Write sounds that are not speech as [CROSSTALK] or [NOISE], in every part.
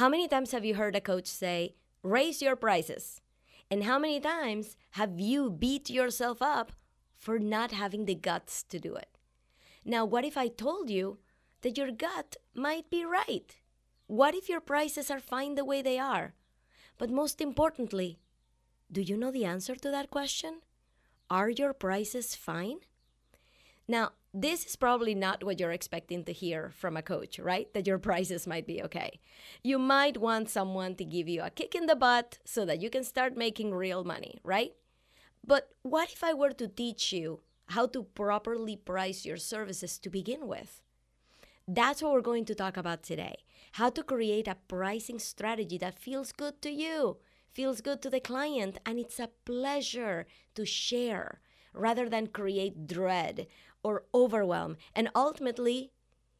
How many times have you heard a coach say, raise your prices? And how many times have you beat yourself up for not having the guts to do it? Now, what if I told you that your gut might be right? What if your prices are fine the way they are? But most importantly, do you know the answer to that question? Are your prices fine? Now, this is probably not what you're expecting to hear from a coach, right? That your [LAUGHS] prices might be okay. You might want someone to give you a kick in the butt so that you can start making real money, right? But what if I were to teach you how to properly price your services to begin with? That's what we're going to talk about today. How to create a pricing strategy that feels good to you, feels good to the client, and it's a pleasure to share rather than create dread or overwhelm. And ultimately,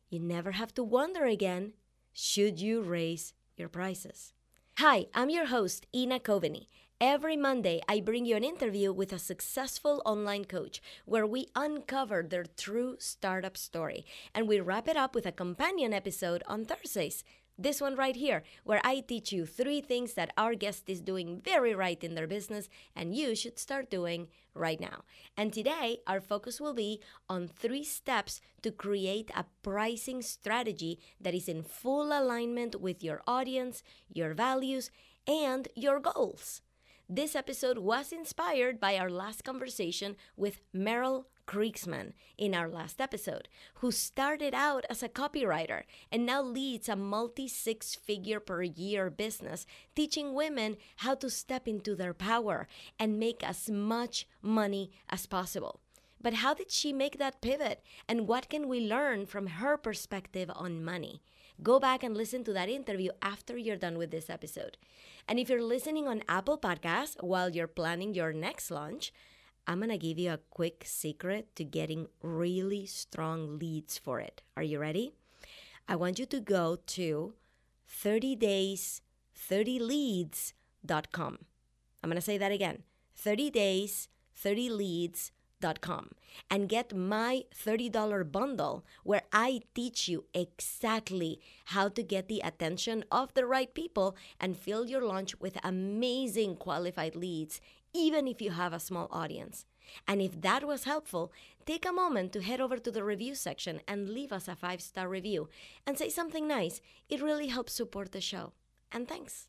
you never have to wonder again should you raise your prices. Hi, I'm your host, Ina Coveney. Every Monday, I bring you an interview with a successful online coach where we uncover their true startup story. And we wrap it up with a companion episode on Thursdays this one right here, where I teach you three things that our guest is doing very right in their business and you should start doing right now. And today, our focus will be on three steps to create a pricing strategy that is in full alignment with your audience, your values, and your goals. This episode was inspired by our last conversation with Meryl Kriegsman in our last episode, who started out as a copywriter and now leads a multi six figure per year business, teaching women how to step into their power and make as much money as possible. But how did she make that pivot? And what can we learn from her perspective on money? Go back and listen to that interview after you're done with this episode. And if you're listening on Apple Podcasts while you're planning your next launch, I'm going to give you a quick secret to getting really strong leads for it. Are you ready? I want you to go to 30days30leads.com. I'm going to say that again 30days30leads.com and get my $30 bundle where I teach you exactly how to get the attention of the right people and fill your launch with amazing qualified leads even if you have a small audience. And if that was helpful, take a moment to head over to the review section and leave us a five star review and say something nice. It really helps support the show. And thanks.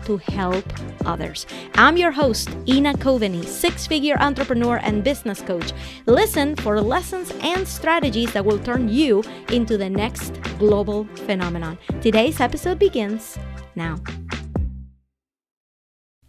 to help others. I'm your host, Ina Coveney, six figure entrepreneur and business coach. Listen for lessons and strategies that will turn you into the next global phenomenon. Today's episode begins now.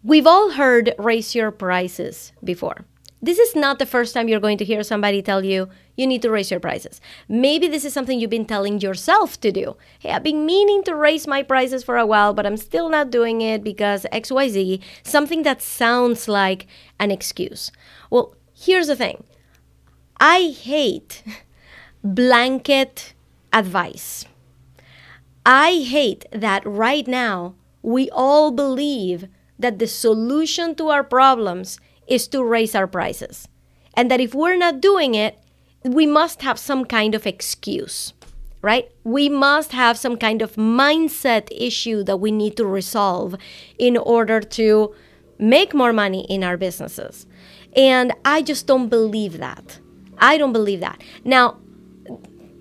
We've all heard raise your prices before. This is not the first time you're going to hear somebody tell you you need to raise your prices. Maybe this is something you've been telling yourself to do. Hey, I've been meaning to raise my prices for a while, but I'm still not doing it because XYZ, something that sounds like an excuse. Well, here's the thing I hate [LAUGHS] blanket advice. I hate that right now we all believe that the solution to our problems is to raise our prices. And that if we're not doing it, we must have some kind of excuse, right? We must have some kind of mindset issue that we need to resolve in order to make more money in our businesses. And I just don't believe that. I don't believe that. Now,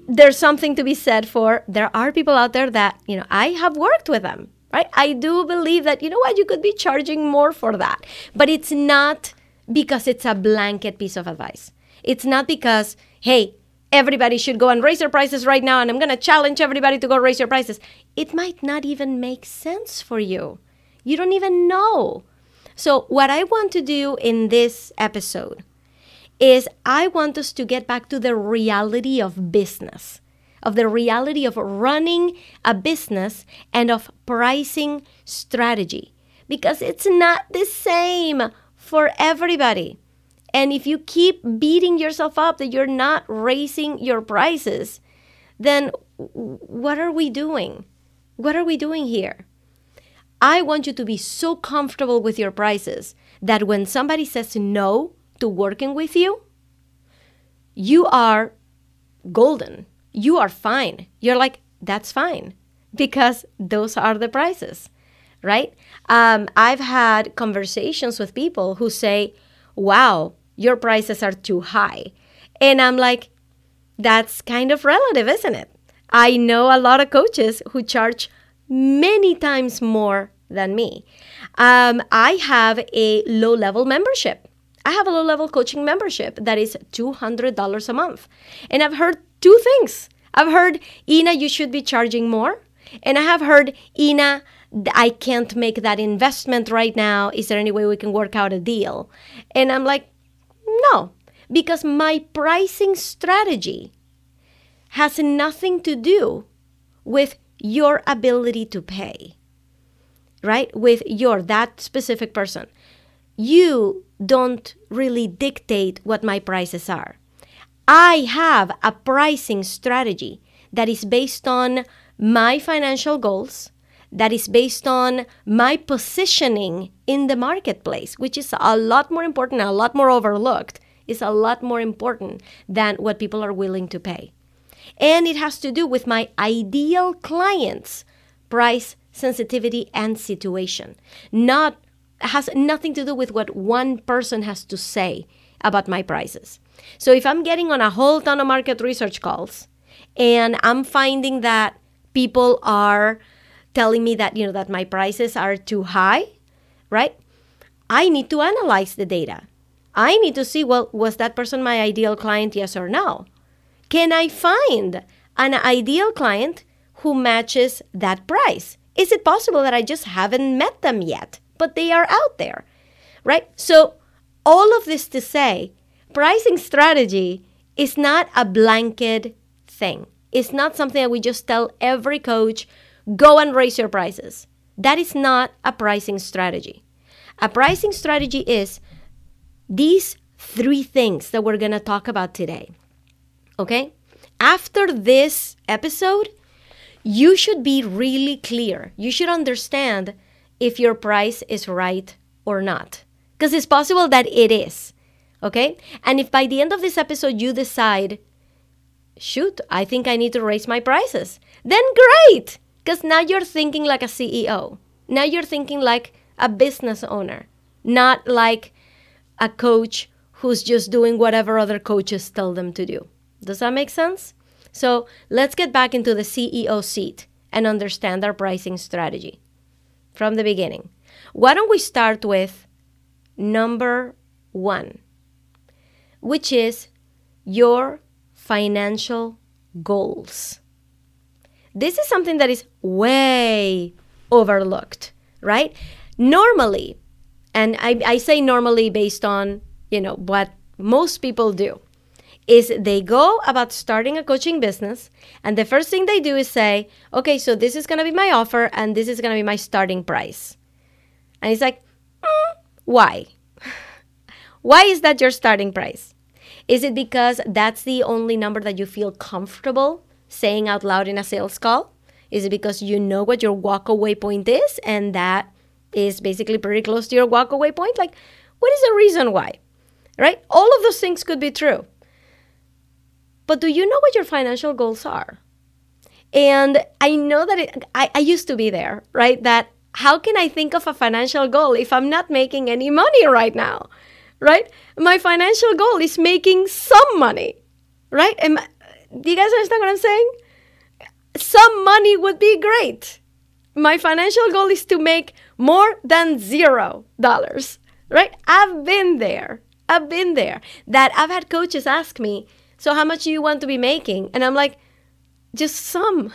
there's something to be said for there are people out there that, you know, I have worked with them, right? I do believe that, you know what, you could be charging more for that. But it's not because it's a blanket piece of advice. It's not because, hey, everybody should go and raise their prices right now and I'm going to challenge everybody to go raise your prices. It might not even make sense for you. You don't even know. So, what I want to do in this episode is I want us to get back to the reality of business, of the reality of running a business and of pricing strategy because it's not the same for everybody. And if you keep beating yourself up that you're not raising your prices, then what are we doing? What are we doing here? I want you to be so comfortable with your prices that when somebody says no to working with you, you are golden. You are fine. You're like, that's fine because those are the prices, right? Um, I've had conversations with people who say, wow, your prices are too high. And I'm like, that's kind of relative, isn't it? I know a lot of coaches who charge many times more than me. Um, I have a low level membership. I have a low level coaching membership that is $200 a month. And I've heard two things. I've heard, Ina, you should be charging more. And I have heard, Ina, I can't make that investment right now. Is there any way we can work out a deal? And I'm like, no, because my pricing strategy has nothing to do with your ability to pay, right? With your, that specific person. You don't really dictate what my prices are. I have a pricing strategy that is based on my financial goals, that is based on my positioning in the marketplace, which is a lot more important, a lot more overlooked, is a lot more important than what people are willing to pay. And it has to do with my ideal clients' price sensitivity and situation, not has nothing to do with what one person has to say about my prices. So if I'm getting on a whole ton of market research calls and I'm finding that people are telling me that you know that my prices are too high, right? I need to analyze the data. I need to see well was that person my ideal client yes or no? Can I find an ideal client who matches that price? Is it possible that I just haven't met them yet? but they are out there, right? So, all of this to say, pricing strategy is not a blanket thing. It's not something that we just tell every coach, go and raise your prices. That is not a pricing strategy. A pricing strategy is these three things that we're going to talk about today. Okay? After this episode, you should be really clear. You should understand if your price is right or not. Because it's possible that it is. Okay? And if by the end of this episode you decide, shoot, I think I need to raise my prices, then great! Because now you're thinking like a CEO. Now you're thinking like a business owner, not like a coach who's just doing whatever other coaches tell them to do. Does that make sense? So let's get back into the CEO seat and understand our pricing strategy from the beginning. Why don't we start with number one, which is your financial goals. This is something that is way overlooked, right? Normally, and I, I say normally based on, you know, what most people do is they go about starting a coaching business and the first thing they do is say okay so this is going to be my offer and this is going to be my starting price and he's like mm, why [LAUGHS] why is that your starting price is it because that's the only number that you feel comfortable saying out loud in a sales call? Is it because you know what your walkaway point is and that is basically pretty close to your walkaway point? Like what is the reason why? Right? All of those things could be true. But do you know what your financial goals are? And I know that it, I, I used to be there, right? That how can I think of a financial goal if I'm not making any money right now, right? My financial goal is making some money, right? Am, do you guys understand what I'm saying? Some money would be great. My financial goal is to make more than zero dollars, right? I've been there. I've been there. That I've had coaches ask me, so how much do you want to be making? And I'm like, just some,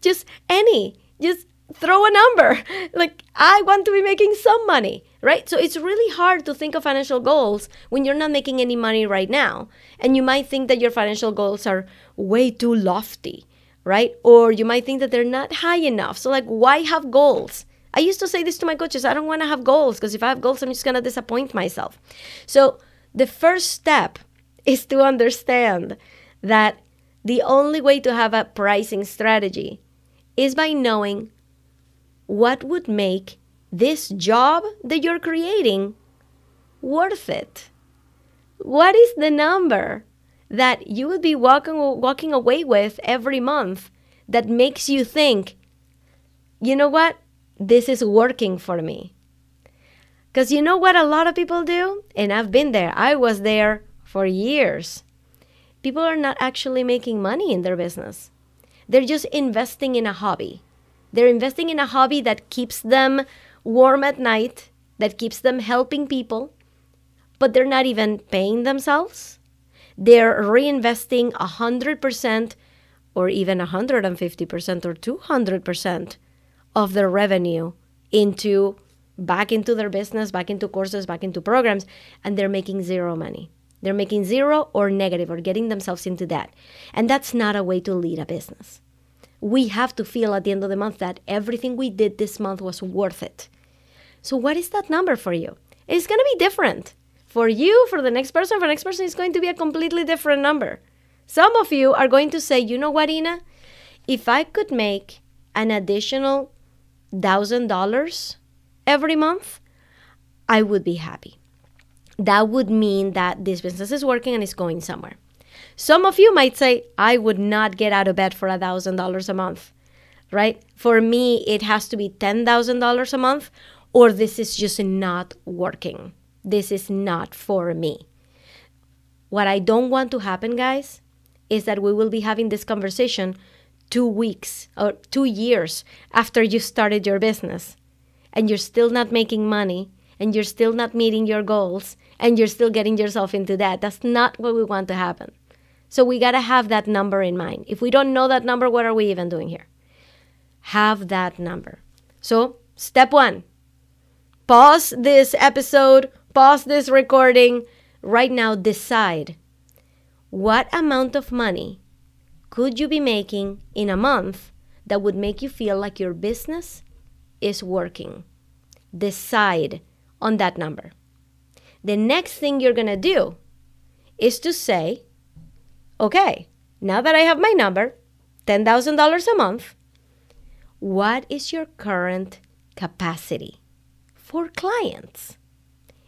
just any, just throw a number. [LAUGHS] Like, I want to be making some money, right? So it's really hard to think of financial goals when you're not making any money right now. And you might think that your financial goals are way too lofty, right? Or you might think that they're not high enough. So, like, why have goals? I used to say this to my coaches I don't want to have goals because if I have goals, I'm just going to disappoint myself. So, the first step is to understand that the only way to have a pricing strategy is by knowing what would make this job that you're creating worth it. What is the number that you would be walking walking away with every month that makes you think, you know what? This is working for me. Because you know what a lot of people do? And I've been there, I was there for years. People are not actually making money in their business, they're just investing in a hobby. They're investing in a hobby that keeps them warm at night, that keeps them helping people, but they're not even paying themselves. They're reinvesting 100% or even 150% or 200% of their revenue into back into their business, back into courses, back into programs, and they're making zero money. They're making zero or negative or getting themselves into debt. And that's not a way to lead a business. We have to feel at the end of the month that everything we did this month was worth it. So, what is that number for you? It's going to be different. For you, for the next person, for the next person, it's going to be a completely different number. Some of you are going to say, you know what, Ina? If I could make an additional thousand dollars every month, I would be happy. That would mean that this business is working and it's going somewhere. Some of you might say, I would not get out of bed for a thousand dollars a month, right? For me, it has to be ten thousand dollars a month, or this is just not working. This is not for me. What I don't want to happen, guys, is that we will be having this conversation two weeks or two years after you started your business and you're still not making money and you're still not meeting your goals and you're still getting yourself into debt. That's not what we want to happen. So we got to have that number in mind. If we don't know that number, what are we even doing here? Have that number. So, step one pause this episode, pause this recording. Right now, decide what amount of money could you be making in a month that would make you feel like your business is working. Decide on that number. The next thing you're going to do is to say, okay, now that I have my number, $10,000 a month, what is your current capacity for clients?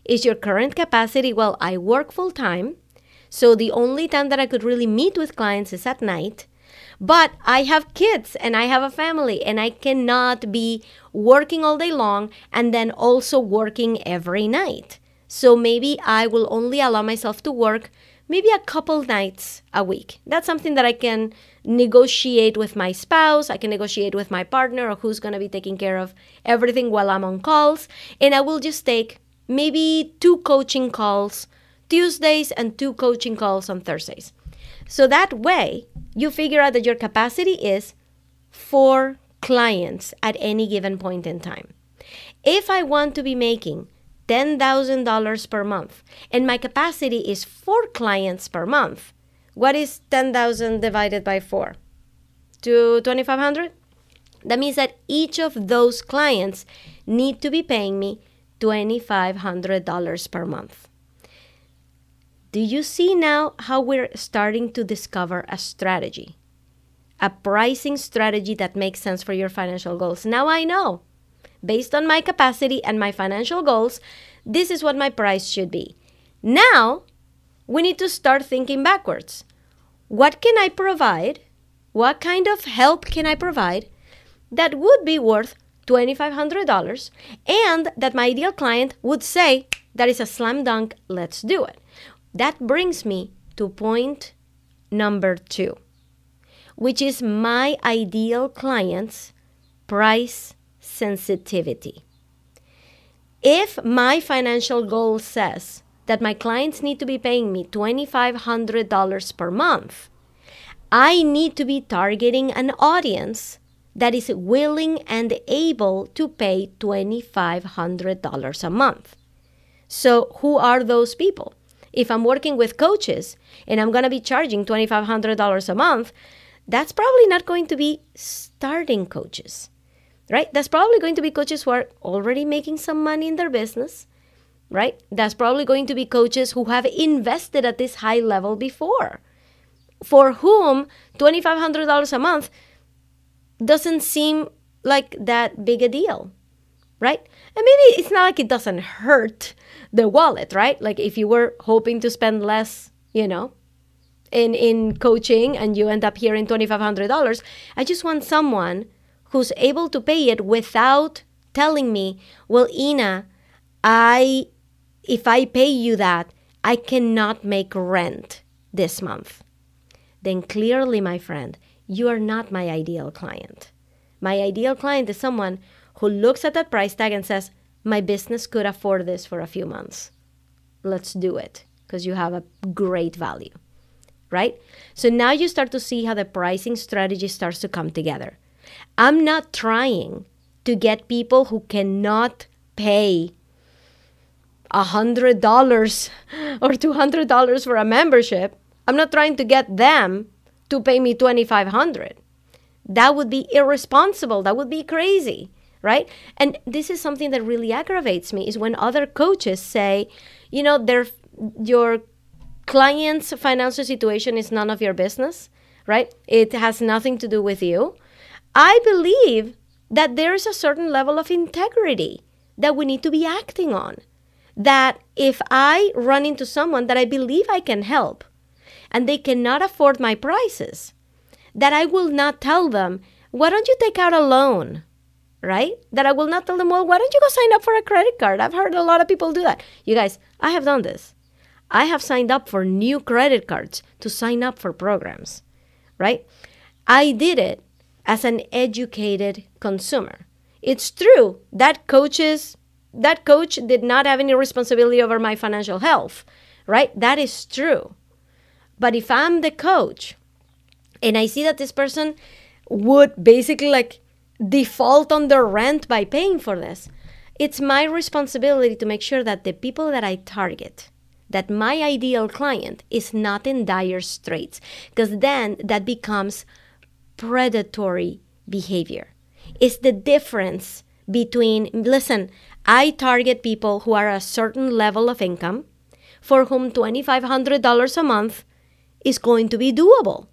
Is your current capacity, well, I work full time, so the only time that I could really meet with clients is at night. But I have kids and I have a family and I cannot be working all day long and then also working every night. So maybe I will only allow myself to work maybe a couple nights a week. That's something that I can negotiate with my spouse, I can negotiate with my partner or who's going to be taking care of everything while I'm on calls, and I will just take maybe two coaching calls Tuesdays and two coaching calls on Thursdays. So that way, you figure out that your capacity is four clients at any given point in time. If I want to be making $10,000 per month and my capacity is four clients per month, what is 10,000 divided by four? To 2,500? That means that each of those clients need to be paying me $2,500 per month. Do you see now how we're starting to discover a strategy? A pricing strategy that makes sense for your financial goals. Now I know, based on my capacity and my financial goals, this is what my price should be. Now, we need to start thinking backwards. What can I provide? What kind of help can I provide that would be worth $2,500 and that my ideal client would say, that is a slam dunk, let's do it. That brings me to point number two, which is my ideal client's price sensitivity. If my financial goal says that my clients need to be paying me $2,500 per month, I need to be targeting an audience that is willing and able to pay $2,500 a month. So, who are those people? if I'm working with coaches and I'm going to be charging $2,500 a month, that's probably not going to be starting coaches, right? That's probably going to be coaches who are already making some money in their business. right? That's probably going to be coaches who have invested at this high level before, for whom $2,500 a month doesn't seem like that big a deal, right? And maybe it's not like it doesn't hurt the wallet, right? Like if you were hoping to spend less, you know, in in coaching and you end up here in $2500, I just want someone who's able to pay it without telling me, "Well, Ina, I if I pay you that, I cannot make rent this month." Then clearly, my friend, you are not my ideal client. My ideal client is someone who looks at that price tag and says, My business could afford this for a few months. Let's do it because you have a great value, right? So now you start to see how the pricing strategy starts to come together. I'm not trying to get people who cannot pay $100 [LAUGHS] or $200 for a membership. I'm not trying to get them to pay me 2500 that would be irresponsible. That would be crazy right? And this is something that really aggravates me is when other coaches say you know their your client's financial situation is none of your business right? It has nothing to do with you i believe that there is a certain level of integrity that we need to be acting on that if i run into someone that i believe i can help and they cannot afford my prices that I will not tell them, why don't you take out a loan? Right? That I will not tell them, well, why don't you go sign up for a credit card? I've heard a lot of people do that. You guys, I have done this. I have signed up for new credit cards to sign up for programs, right? I did it as an educated consumer. It's true that coaches that coach did not have any responsibility over my financial health, right? That is true. But if I'm the coach and I see that this person would basically like default on their rent by paying for this, it's my responsibility to make sure that the people that I target, that my ideal client is not in dire straits, because then that becomes predatory behavior. It's the difference between, listen, I target people who are a certain level of income for whom $2,500 a month is going to be doable.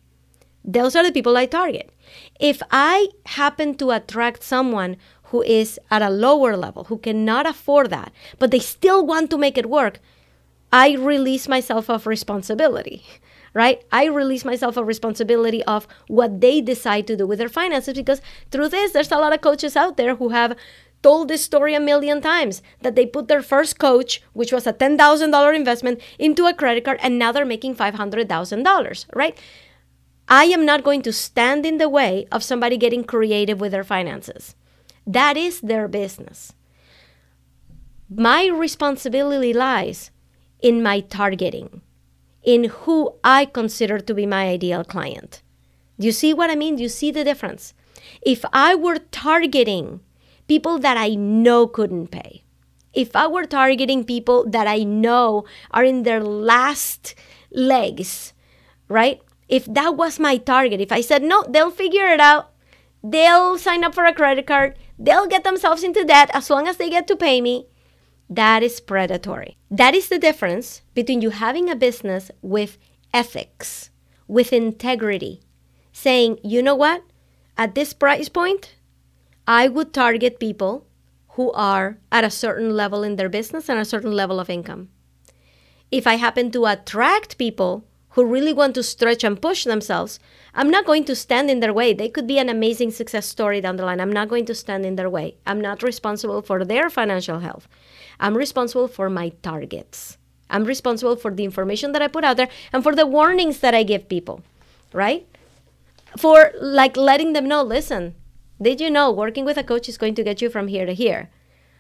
Those are the people I target. If I happen to attract someone who is at a lower level, who cannot afford that, but they still want to make it work, I release myself of responsibility, right? I release myself of responsibility of what they decide to do with their finances because through this, there's a lot of coaches out there who have told this story a million times that they put their first coach, which was a $10,000 investment, into a credit card and now they're making $500,000, right? I am not going to stand in the way of somebody getting creative with their finances. That is their business. My responsibility lies in my targeting, in who I consider to be my ideal client. Do you see what I mean? Do you see the difference? If I were targeting people that I know couldn't pay, if I were targeting people that I know are in their last legs, right? if that was my target, if I said, no, they'll figure it out, they'll sign up for a credit card, they'll get themselves into debt as long as they get to pay me, that is predatory. That is the difference between you having a business with ethics, with integrity, saying, you know what, at this price point, I would target people who are at a certain level in their business and a certain level of income. If I happen to attract people who really want to stretch and push themselves, I'm not going to stand in their way. They could be an amazing success story down the line. I'm not going to stand in their way. I'm not responsible for their financial health. I'm responsible for my targets. I'm responsible for the information that I put out there and for the warnings that I give people, right? For like letting them know, listen, did you know working with a coach is going to get you from here to here?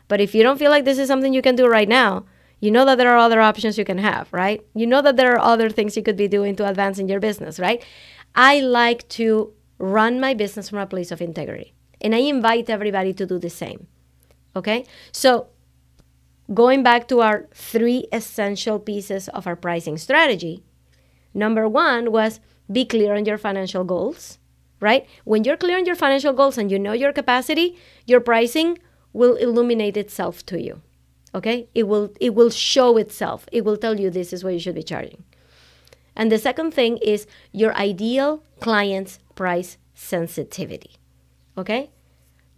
But if you don't feel like this is something you can do right now, you know that there are other options you can have, right? You know that there are other things you could be doing to advance in your business, right? I like to run my business from a place of integrity. And I invite everybody to do the same. Okay? So, going back to our three essential pieces of our pricing strategy, number one was be clear on your financial goals, right? When you're clear on your financial goals and you know your capacity, your pricing will illuminate itself to you. Okay? It will it will show itself. It will tell you this is what you should be charging. And the second thing is your ideal client's price sensitivity. Okay?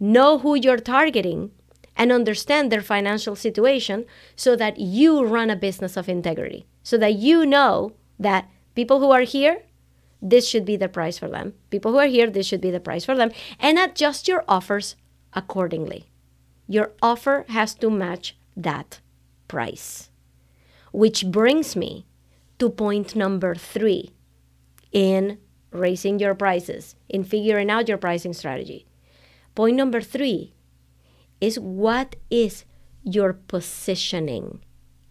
Know who you're targeting and understand their financial situation so that you run a business of integrity. So that you know that people who are here, this should be the price for them. People who are here, this should be the price for them. And adjust your offers accordingly. Your offer has to match that price. Which brings me to point number three in raising your prices, in figuring out your pricing strategy. Point number three is what is your positioning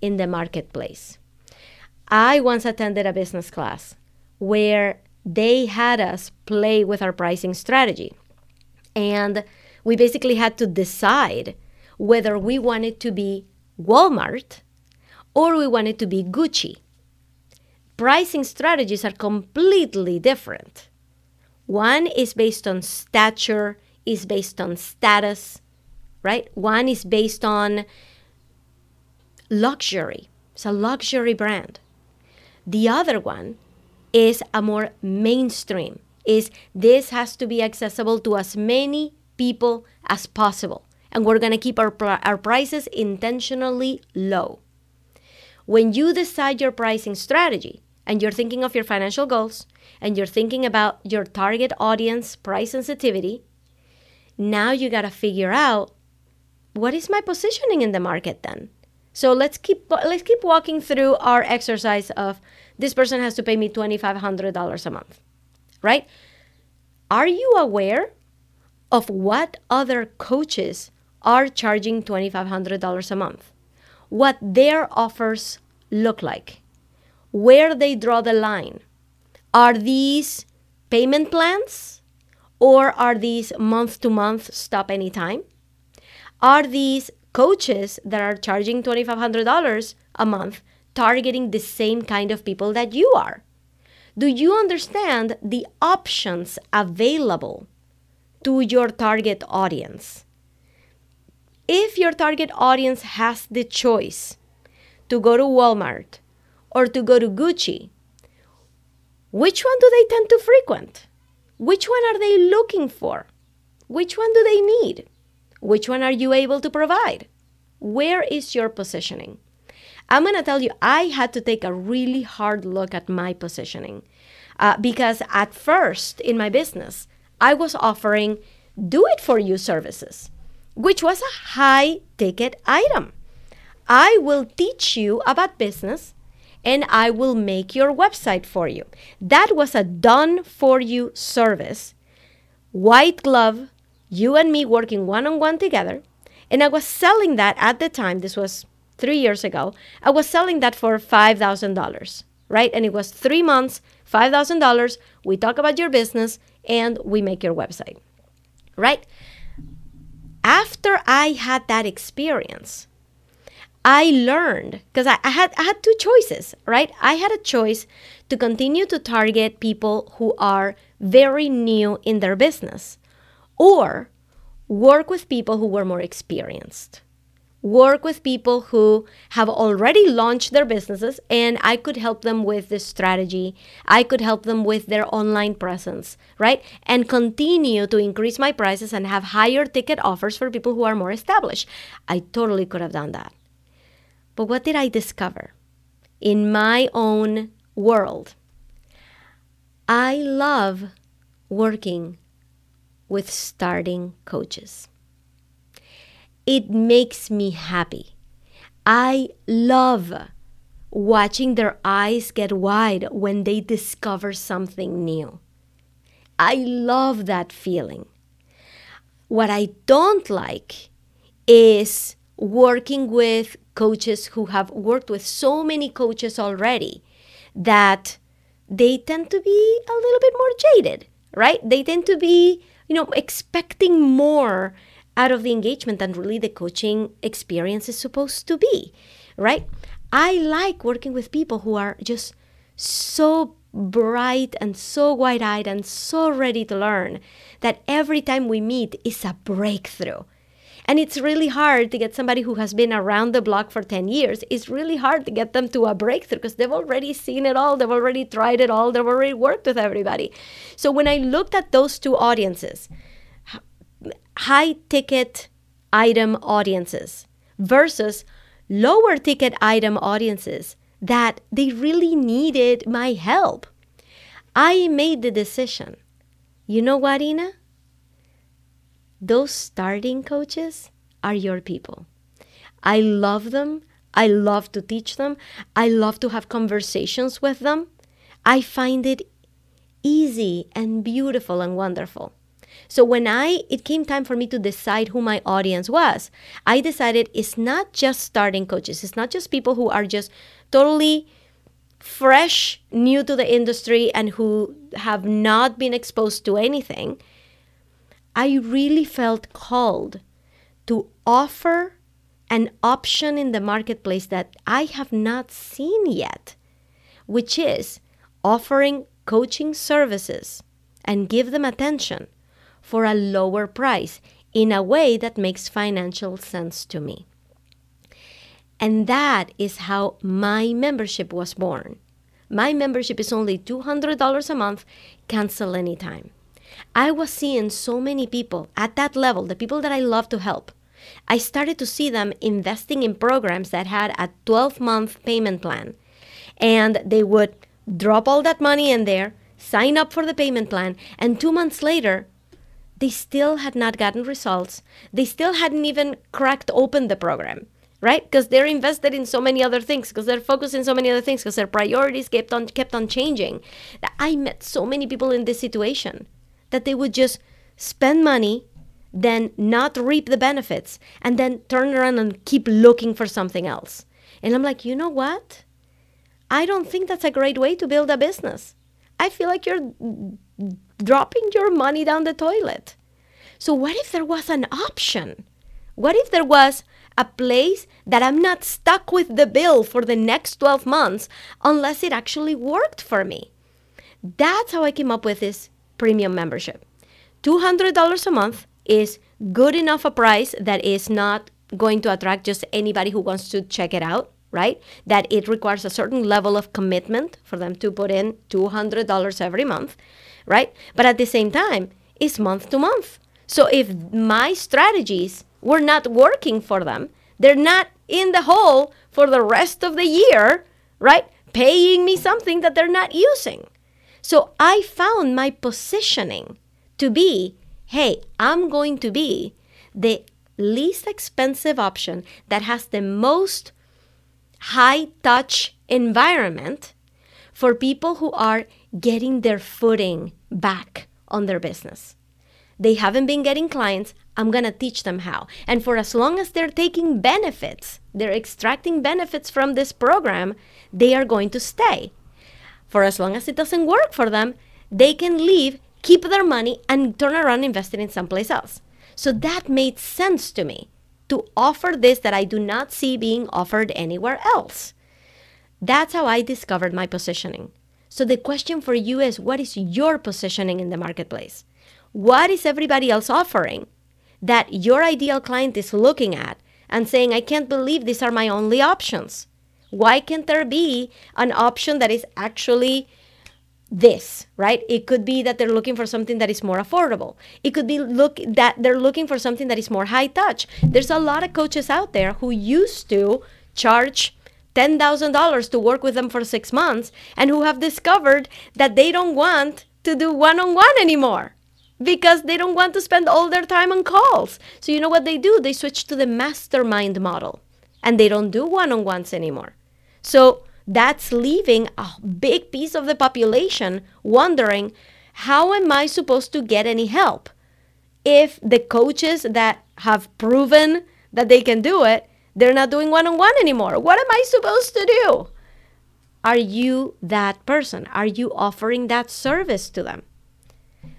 in the marketplace? I once attended a business class where they had us play with our pricing strategy. And we basically had to decide whether we wanted to be Walmart or we wanted to be Gucci. Pricing strategies are completely different. One is based on stature, is based on status, right? One is based on luxury. It's a luxury brand. The other one is a more mainstream. Is this has to be accessible to as many people as possible. And we're going to keep our, our prices intentionally low. When you decide your pricing strategy and you're thinking of your financial goals and you're thinking about your target audience price sensitivity, now you got to figure out what is my positioning in the market then? So let's keep let's keep walking through our exercise of this person has to pay me $2500 a month. Right? Are you aware of what other coaches are charging $2,500 a month, what their offers look like, where they draw the line. Are these payment plans or are these month to month stop anytime? Are these coaches that are charging $2,500 a month targeting the same kind of people that you are? Do you understand the options available to your target audience. If your target audience has the choice to go to Walmart or to go to Gucci, which one do they tend to frequent? Which one are they looking for? Which one do they need? Which one are you able to provide? Where is your positioning? I'm going to tell you, I had to take a really hard look at my positioning uh, because at first in my business, I was offering do it for you services, which was a high ticket item. I will teach you about business and I will make your website for you. That was a done for you service. White glove, you and me working one on one together. And I was selling that at the time, this was three years ago, I was selling that for $5,000, right? And it was three months, $5,000. We talk about your business and we make your website, right? After I had that experience, I learned because I, I, had I had two choices, right? I had a choice to continue to target people who are very new in their business or work with people who were more experienced work with people who have already launched their businesses and I could help them with the strategy. I could help them with their online presence, right? And continue to increase my prices and have higher ticket offers for people who are more established. I totally could have done that. But what did I discover? In my own world, I love working with starting coaches it makes me happy. I love watching their eyes get wide when they discover something new. I love that feeling. What I don't like is working with coaches who have worked with so many coaches already that they tend to be a little bit more jaded, right? They tend to be, you know, expecting more out of the engagement than really the coaching experience is supposed to be, right? I like working with people who are just so bright and so wide eyed and so ready to learn that every time we meet is a breakthrough. And it's really hard to get somebody who has been around the block for 10 years. It's really hard to get them to a breakthrough because they've already seen it all, they've already tried it all, they've already worked with everybody. So when I looked at those two audiences, high ticket item audiences versus lower ticket item audiences that they really needed my help, I made the decision. You know what, Ina? those starting coaches are your people. I love them. I love to teach them. I love to have conversations with them. I find it easy and beautiful and wonderful. So when I it came time for me to decide who my audience was, I decided it's not just starting coaches. It's not just people who are just totally fresh, new to the industry and who have not been exposed to anything. I really felt called to offer an option in the marketplace that I have not seen yet, which is offering coaching services and give them attention for a lower price in a way that makes financial sense to me. And that is how my membership was born. My membership is only $200 a month, cancel anytime. I was seeing so many people at that level, the people that I love to help. I started to see them investing in programs that had a 12 month payment plan. And they would drop all that money in there, sign up for the payment plan, and two months later, they still had not gotten results. They still hadn't even cracked open the program, right? Because they're invested in so many other things, because they're focused in so many other things, because their priorities kept on kept on changing. I met so many people in this situation that they would just spend money, then not reap the benefits, and then turn around and keep looking for something else. And I'm like, you know what? I don't think that's a great way to build a business. I feel like you're dropping your money down the toilet. So, what if there was an option? What if there was a place that I'm not stuck with the bill for the next 12 months unless it actually worked for me? That's how I came up with this premium membership. $200 a month is good enough a price that is not going to attract just anybody who wants to check it out, right? That it requires a certain level of commitment for them to put in $200 every month, right? But at the same time, it's month to month. So if my strategies were not working for them, they're not in the hole for the rest of the year, right? Paying me something that they're not using. So I found my positioning to be hey, I'm going to be the least expensive option that has the most high touch environment for people who are getting their footing back on their business. They haven't been getting clients. I'm going to teach them how. And for as long as they're taking benefits, they're extracting benefits from this program, they are going to stay for as long as it doesn't work for them, they can leave, keep their money, and turn around and invest it in someplace else. So that made sense to me to offer this that I do not see being offered anywhere else. That's how I discovered my positioning. So the question for you is what is your positioning in the marketplace? What is everybody else offering that your ideal client is looking at and saying, I can't believe these are my only options? Why can't there be an option that is actually this, right? It could be that they're looking for something that is more affordable. It could be look that they're looking for something that is more high touch. There's a lot of coaches out there who used to charge $10,000 to work with them for 6 months and who have discovered that they don't want to do one-on-one anymore because they don't want to spend all their time on calls. So you know what they do? They switch to the mastermind model and they don't do one-on-ones anymore. So that's leaving a big piece of the population wondering how am I supposed to get any help if the coaches that have proven that they can do it, they're not doing one on one anymore? What am I supposed to do? Are you that person? Are you offering that service to them?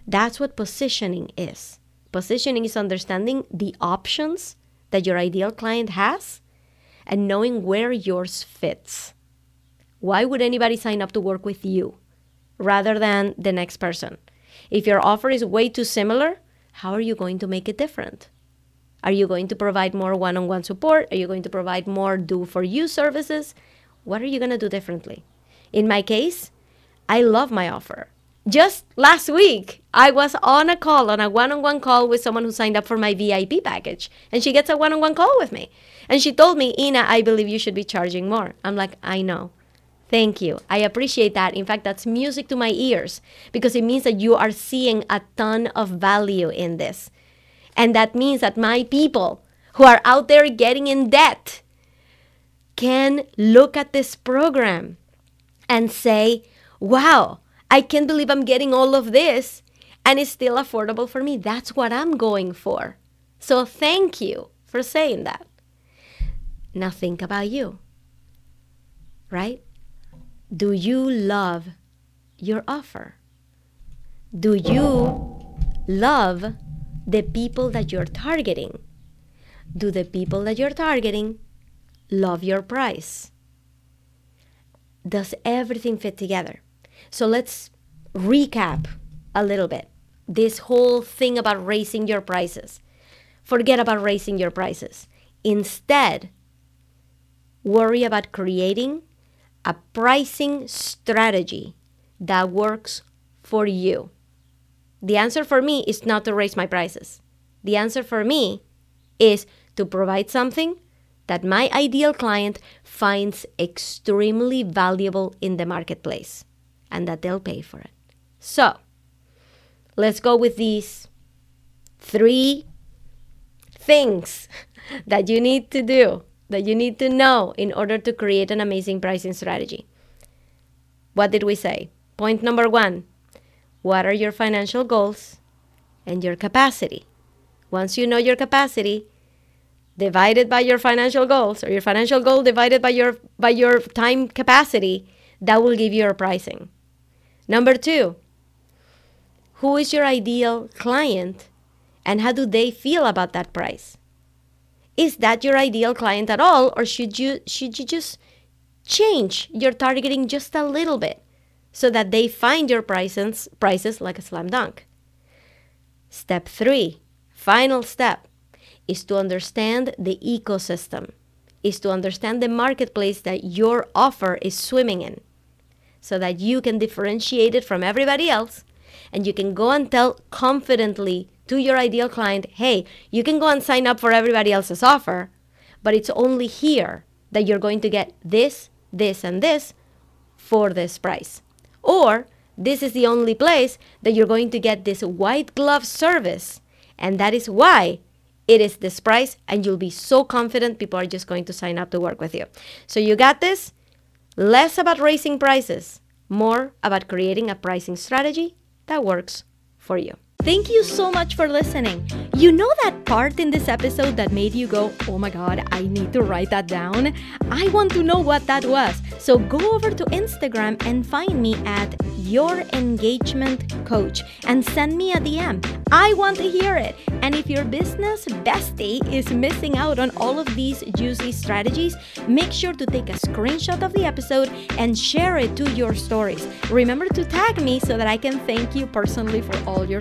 That's what positioning is. Positioning is understanding the options that your ideal client has and knowing where yours fits. Why would anybody sign up to work with you rather than the next person? If your offer is way too similar, how are you going to make it different? Are you going to provide more one on one support? Are you going to provide more do for you services? What are you going to do differently? In my case, I love my offer. Just last week, I was on a call, on a one on one call with someone who signed up for my VIP package, and she gets a one on one call with me. And she told me, Ina, I believe you should be charging more. I'm like, I know. Thank you. I appreciate that. In fact, that's music to my ears because it means that you are seeing a ton of value in this. And that means that my people who are out there getting in debt can look at this program and say, wow, I can't believe I'm getting all of this and it's still affordable for me. That's what I'm going for. So thank you for saying that. Now think about you, right? Do you love your offer? Do you love the people that you're targeting? Do the people that you're targeting love your price? Does everything fit together? So let's recap a little bit this whole thing about raising your prices. Forget about raising your prices. Instead, worry about creating a pricing strategy that works for you. The answer for me is not to raise my prices. The answer for me is to provide something that my ideal client finds extremely valuable in the marketplace and that they'll pay for it. So, let's go with these three things [LAUGHS] that you need to do that you need to know in order to create an amazing pricing strategy. What did we say? Point number one what are your financial goals and your capacity? Once you know your capacity, divided by your financial goals or your financial goal divided by your by your time capacity, that will give you your pricing. Number 2, who is your ideal client and how do they feel about that price? is that your ideal client at all or should you should you just change your targeting just a little bit so that they find your prices prices like a slam dunk step 3 final step is to understand the ecosystem is to understand the marketplace that your offer is swimming in so that you can differentiate it from everybody else and you can go and tell confidently to your ideal client, hey, you can go and sign up for everybody else's offer, but it's only here that you're going to get this, this, and this for this price. Or this is the only place that you're going to get this white glove service. And that is why it is this price, and you'll be so confident people are just going to sign up to work with you. So you got this? Less about raising prices, more about creating a pricing strategy that works for you. Thank you so much for listening. You know that part in this episode that made you go, oh my god, I need to write that down? I want to know what that was. So go over to Instagram and find me at Your Engagement Coach and send me a DM. I want to hear it. And if your business bestie is missing out on all of these juicy strategies, make sure to take a screenshot of the episode and share it to your stories. Remember to tag me so that I can thank you personally for all your